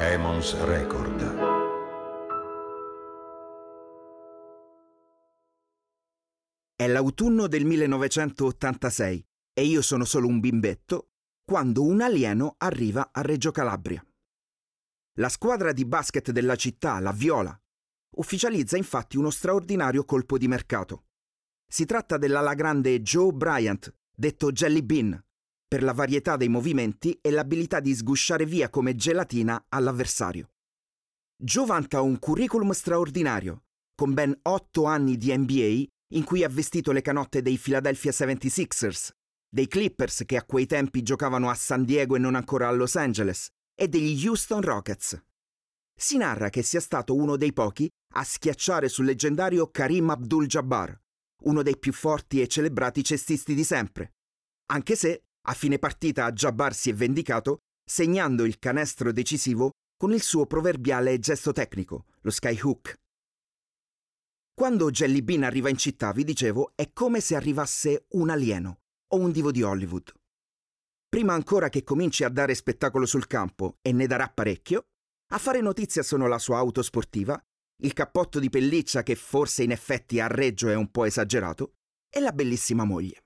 Emons Record. È l'autunno del 1986 e io sono solo un bimbetto quando un alieno arriva a Reggio Calabria. La squadra di basket della città, la Viola, ufficializza infatti uno straordinario colpo di mercato. Si tratta dell'ala grande Joe Bryant, detto Jelly Bean, per la varietà dei movimenti e l'abilità di sgusciare via come gelatina all'avversario. Joe vanta un curriculum straordinario, con ben otto anni di NBA in cui ha vestito le canotte dei Philadelphia 76ers, dei Clippers che a quei tempi giocavano a San Diego e non ancora a Los Angeles, e degli Houston Rockets. Si narra che sia stato uno dei pochi a schiacciare sul leggendario Karim Abdul-Jabbar, uno dei più forti e celebrati cestisti di sempre, anche se a fine partita Jabbar si è vendicato segnando il canestro decisivo con il suo proverbiale gesto tecnico, lo skyhook. Quando Jelly Bean arriva in città, vi dicevo, è come se arrivasse un alieno o un divo di Hollywood. Prima ancora che cominci a dare spettacolo sul campo, e ne darà parecchio, a fare notizia sono la sua auto sportiva, il cappotto di pelliccia che forse in effetti a Reggio è un po' esagerato, e la bellissima moglie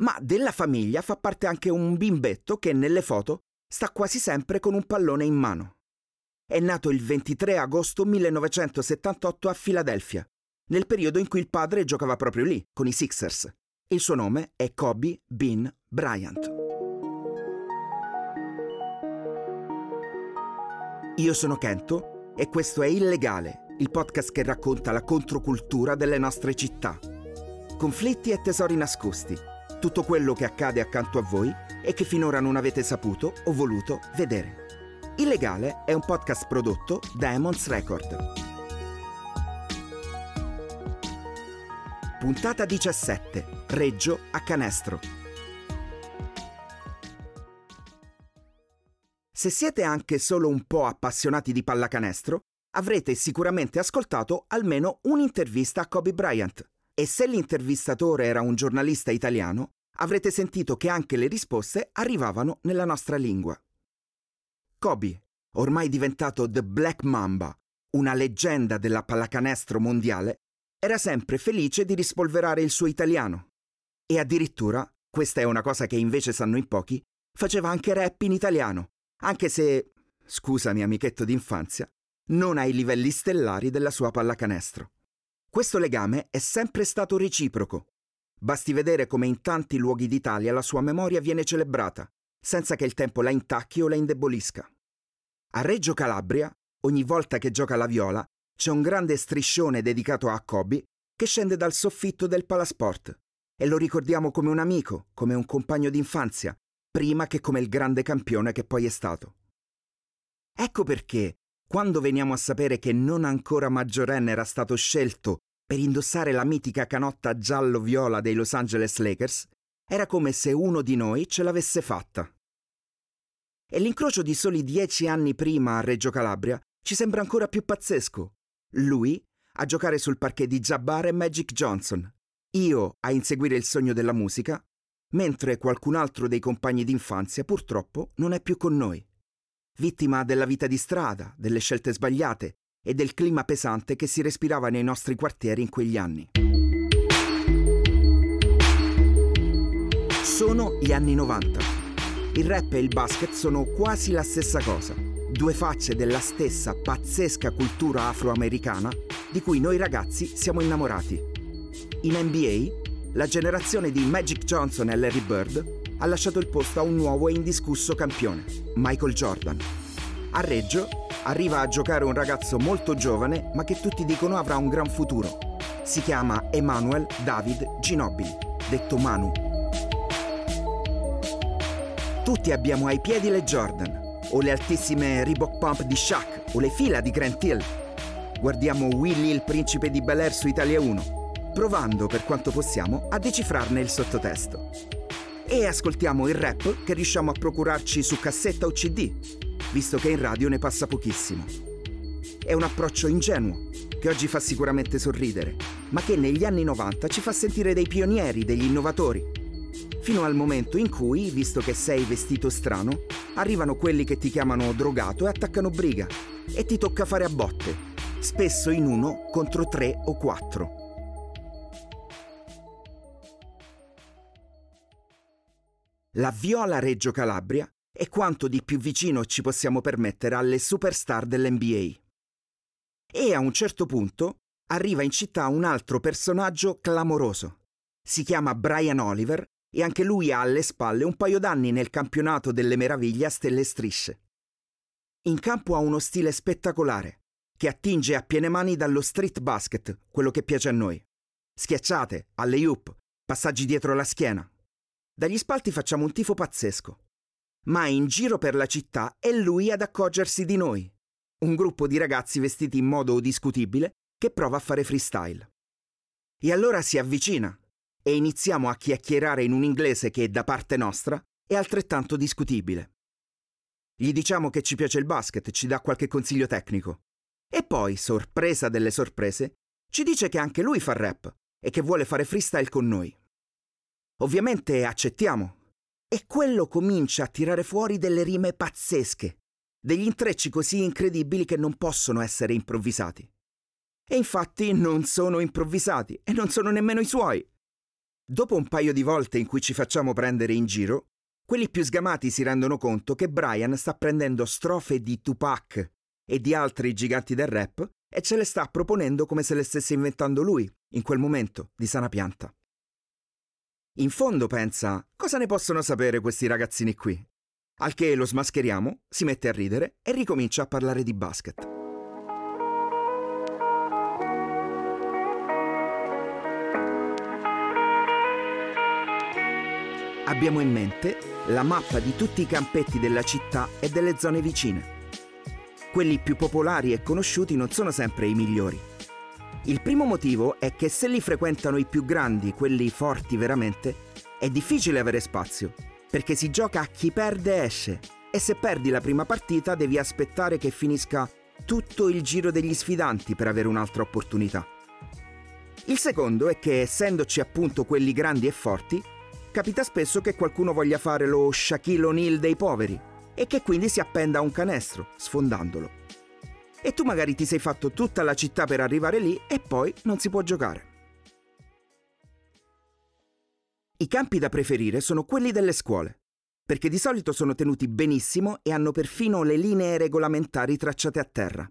ma della famiglia fa parte anche un bimbetto che nelle foto sta quasi sempre con un pallone in mano. È nato il 23 agosto 1978 a Filadelfia, nel periodo in cui il padre giocava proprio lì, con i Sixers. Il suo nome è Kobe Bean Bryant. Io sono Kento e questo è Illegale, il podcast che racconta la controcultura delle nostre città. Conflitti e tesori nascosti tutto quello che accade accanto a voi e che finora non avete saputo o voluto vedere. Illegale è un podcast prodotto da Emons Record. Puntata 17. Reggio a canestro. Se siete anche solo un po' appassionati di pallacanestro, avrete sicuramente ascoltato almeno un'intervista a Kobe Bryant, e se l'intervistatore era un giornalista italiano, avrete sentito che anche le risposte arrivavano nella nostra lingua. Kobe, ormai diventato The Black Mamba, una leggenda della pallacanestro mondiale, era sempre felice di rispolverare il suo italiano. E addirittura, questa è una cosa che invece sanno in pochi, faceva anche rap in italiano, anche se, scusami amichetto d'infanzia, non ai livelli stellari della sua pallacanestro. Questo legame è sempre stato reciproco. Basti vedere come in tanti luoghi d'Italia la sua memoria viene celebrata, senza che il tempo la intacchi o la indebolisca. A Reggio Calabria, ogni volta che gioca la viola, c'è un grande striscione dedicato a Kobe che scende dal soffitto del Palasport e lo ricordiamo come un amico, come un compagno d'infanzia, prima che come il grande campione che poi è stato. Ecco perché quando veniamo a sapere che non ancora maggiorenne era stato scelto per indossare la mitica canotta giallo-viola dei Los Angeles Lakers, era come se uno di noi ce l'avesse fatta. E l'incrocio di soli dieci anni prima a Reggio Calabria ci sembra ancora più pazzesco. Lui a giocare sul parquet di Jabbar e Magic Johnson, io a inseguire il sogno della musica, mentre qualcun altro dei compagni d'infanzia purtroppo non è più con noi vittima della vita di strada, delle scelte sbagliate e del clima pesante che si respirava nei nostri quartieri in quegli anni. Sono gli anni 90. Il rap e il basket sono quasi la stessa cosa, due facce della stessa pazzesca cultura afroamericana di cui noi ragazzi siamo innamorati. In NBA, la generazione di Magic Johnson e Larry Bird ha lasciato il posto a un nuovo e indiscusso campione, Michael Jordan. A Reggio arriva a giocare un ragazzo molto giovane ma che tutti dicono avrà un gran futuro. Si chiama Emanuel David Ginobili, detto Manu. Tutti abbiamo ai piedi le Jordan, o le altissime Reebok Pump di Shaq, o le fila di Grant Hill. Guardiamo Willy il principe di Bel Air su Italia 1, provando per quanto possiamo a decifrarne il sottotesto e ascoltiamo il rap che riusciamo a procurarci su cassetta o CD, visto che in radio ne passa pochissimo. È un approccio ingenuo, che oggi fa sicuramente sorridere, ma che negli anni 90 ci fa sentire dei pionieri, degli innovatori. Fino al momento in cui, visto che sei vestito strano, arrivano quelli che ti chiamano drogato e attaccano briga e ti tocca fare a botte, spesso in uno contro tre o quattro. La Viola Reggio Calabria è quanto di più vicino ci possiamo permettere alle superstar dell'NBA. E a un certo punto arriva in città un altro personaggio clamoroso. Si chiama Brian Oliver e anche lui ha alle spalle un paio d'anni nel campionato delle meraviglie a stelle e strisce. In campo ha uno stile spettacolare, che attinge a piene mani dallo street basket, quello che piace a noi. Schiacciate, alle hoop, passaggi dietro la schiena. Dagli spalti facciamo un tifo pazzesco. Ma in giro per la città è lui ad accorgersi di noi. Un gruppo di ragazzi vestiti in modo discutibile che prova a fare freestyle. E allora si avvicina e iniziamo a chiacchierare in un inglese che da parte nostra è altrettanto discutibile. Gli diciamo che ci piace il basket ci dà qualche consiglio tecnico. E poi, sorpresa delle sorprese, ci dice che anche lui fa rap e che vuole fare freestyle con noi. Ovviamente accettiamo. E quello comincia a tirare fuori delle rime pazzesche, degli intrecci così incredibili che non possono essere improvvisati. E infatti non sono improvvisati e non sono nemmeno i suoi. Dopo un paio di volte in cui ci facciamo prendere in giro, quelli più sgamati si rendono conto che Brian sta prendendo strofe di Tupac e di altri giganti del rap e ce le sta proponendo come se le stesse inventando lui, in quel momento, di sana pianta. In fondo pensa, cosa ne possono sapere questi ragazzini qui? Al che lo smascheriamo, si mette a ridere e ricomincia a parlare di basket. abbiamo in mente la mappa di tutti i campetti della città e delle zone vicine. Quelli più popolari e conosciuti non sono sempre i migliori. Il primo motivo è che se li frequentano i più grandi, quelli forti veramente, è difficile avere spazio, perché si gioca a chi perde esce e se perdi la prima partita devi aspettare che finisca tutto il giro degli sfidanti per avere un'altra opportunità. Il secondo è che essendoci appunto quelli grandi e forti, capita spesso che qualcuno voglia fare lo Shaquille O'Neal dei poveri e che quindi si appenda a un canestro, sfondandolo. E tu magari ti sei fatto tutta la città per arrivare lì e poi non si può giocare. I campi da preferire sono quelli delle scuole, perché di solito sono tenuti benissimo e hanno perfino le linee regolamentari tracciate a terra.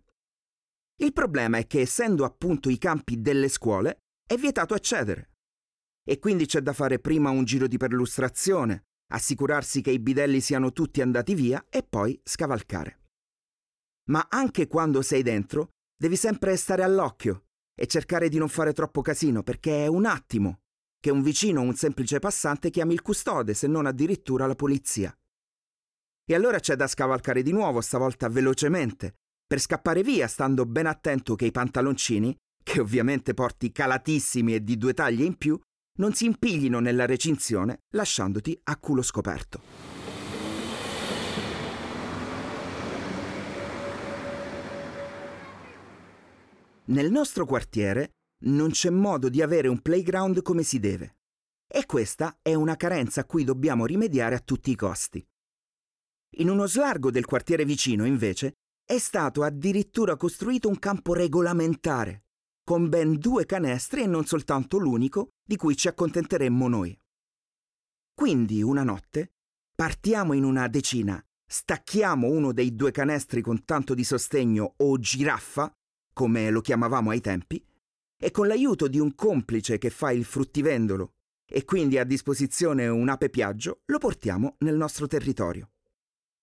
Il problema è che essendo appunto i campi delle scuole, è vietato accedere e quindi c'è da fare prima un giro di perlustrazione, assicurarsi che i bidelli siano tutti andati via e poi scavalcare. Ma anche quando sei dentro, devi sempre stare all'occhio e cercare di non fare troppo casino perché è un attimo che un vicino o un semplice passante chiami il custode, se non addirittura la polizia. E allora c'è da scavalcare di nuovo, stavolta velocemente, per scappare via stando ben attento che i pantaloncini, che ovviamente porti calatissimi e di due taglie in più, non si impiglino nella recinzione lasciandoti a culo scoperto. Nel nostro quartiere non c'è modo di avere un playground come si deve. E questa è una carenza a cui dobbiamo rimediare a tutti i costi. In uno slargo del quartiere vicino, invece, è stato addirittura costruito un campo regolamentare, con ben due canestri e non soltanto l'unico di cui ci accontenteremmo noi. Quindi una notte partiamo in una decina, stacchiamo uno dei due canestri con tanto di sostegno o giraffa, come lo chiamavamo ai tempi, e con l'aiuto di un complice che fa il fruttivendolo e quindi a disposizione un ape piaggio, lo portiamo nel nostro territorio,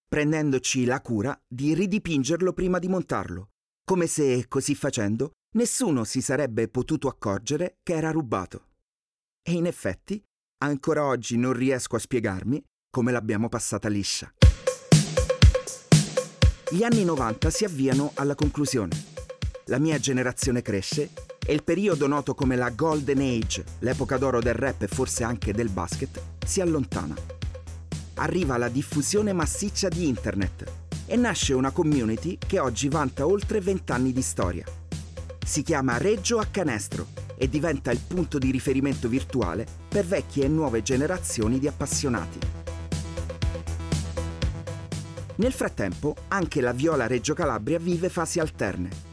prendendoci la cura di ridipingerlo prima di montarlo, come se, così facendo, nessuno si sarebbe potuto accorgere che era rubato. E in effetti, ancora oggi non riesco a spiegarmi come l'abbiamo passata liscia. Gli anni 90 si avviano alla conclusione. La mia generazione cresce e il periodo noto come la Golden Age, l'epoca d'oro del rap e forse anche del basket, si allontana. Arriva la diffusione massiccia di Internet e nasce una community che oggi vanta oltre 20 anni di storia si chiama Reggio a Canestro e diventa il punto di riferimento virtuale per vecchie e nuove generazioni di appassionati. Nel frattempo, anche la Viola Reggio Calabria vive fasi alterne.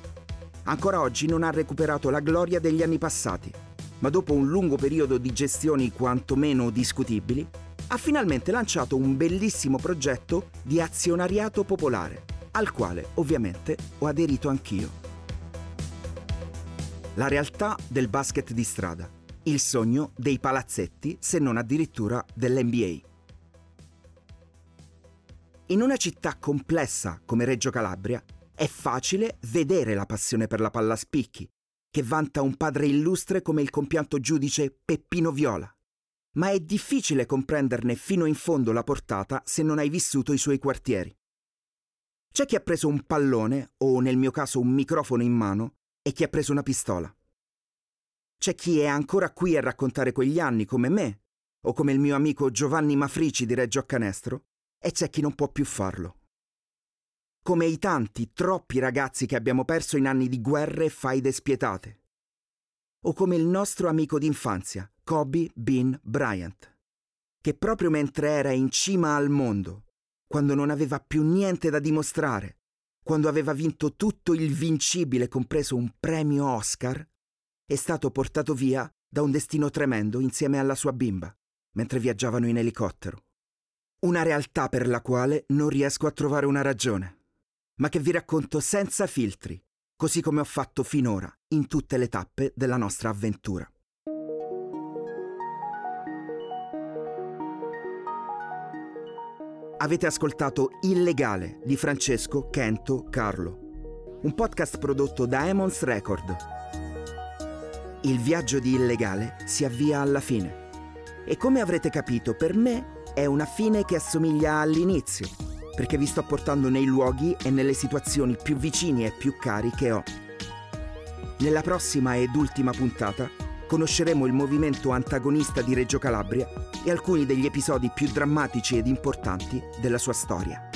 Ancora oggi non ha recuperato la gloria degli anni passati, ma dopo un lungo periodo di gestioni quantomeno discutibili, ha finalmente lanciato un bellissimo progetto di azionariato popolare, al quale ovviamente ho aderito anch'io. La realtà del basket di strada, il sogno dei palazzetti, se non addirittura dell'NBA. In una città complessa come Reggio Calabria è facile vedere la passione per la palla spicchi, che vanta un padre illustre come il compianto giudice Peppino Viola ma è difficile comprenderne fino in fondo la portata se non hai vissuto i suoi quartieri. C'è chi ha preso un pallone, o nel mio caso un microfono in mano, e chi ha preso una pistola. C'è chi è ancora qui a raccontare quegli anni come me, o come il mio amico Giovanni Mafrici di Reggio a Canestro, e c'è chi non può più farlo. Come i tanti, troppi ragazzi che abbiamo perso in anni di guerre e faide spietate. O come il nostro amico d'infanzia, Kobe Bean Bryant, che proprio mentre era in cima al mondo, quando non aveva più niente da dimostrare, quando aveva vinto tutto il vincibile, compreso un premio Oscar, è stato portato via da un destino tremendo insieme alla sua bimba, mentre viaggiavano in elicottero. Una realtà per la quale non riesco a trovare una ragione, ma che vi racconto senza filtri, così come ho fatto finora in tutte le tappe della nostra avventura. Avete ascoltato Illegale di Francesco Kento Carlo, un podcast prodotto da Emons Record. Il viaggio di Illegale si avvia alla fine e come avrete capito per me è una fine che assomiglia all'inizio, perché vi sto portando nei luoghi e nelle situazioni più vicini e più cari che ho. Nella prossima ed ultima puntata conosceremo il movimento antagonista di Reggio Calabria e alcuni degli episodi più drammatici ed importanti della sua storia.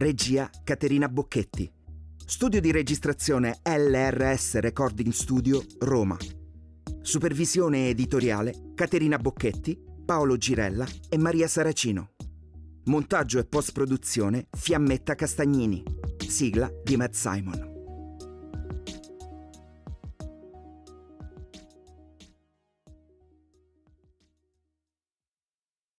Regia Caterina Bocchetti. Studio di registrazione LRS Recording Studio Roma. Supervisione editoriale Caterina Bocchetti, Paolo Girella e Maria Saracino. Montaggio e post-produzione Fiammetta Castagnini. Sigla di Matt Simon.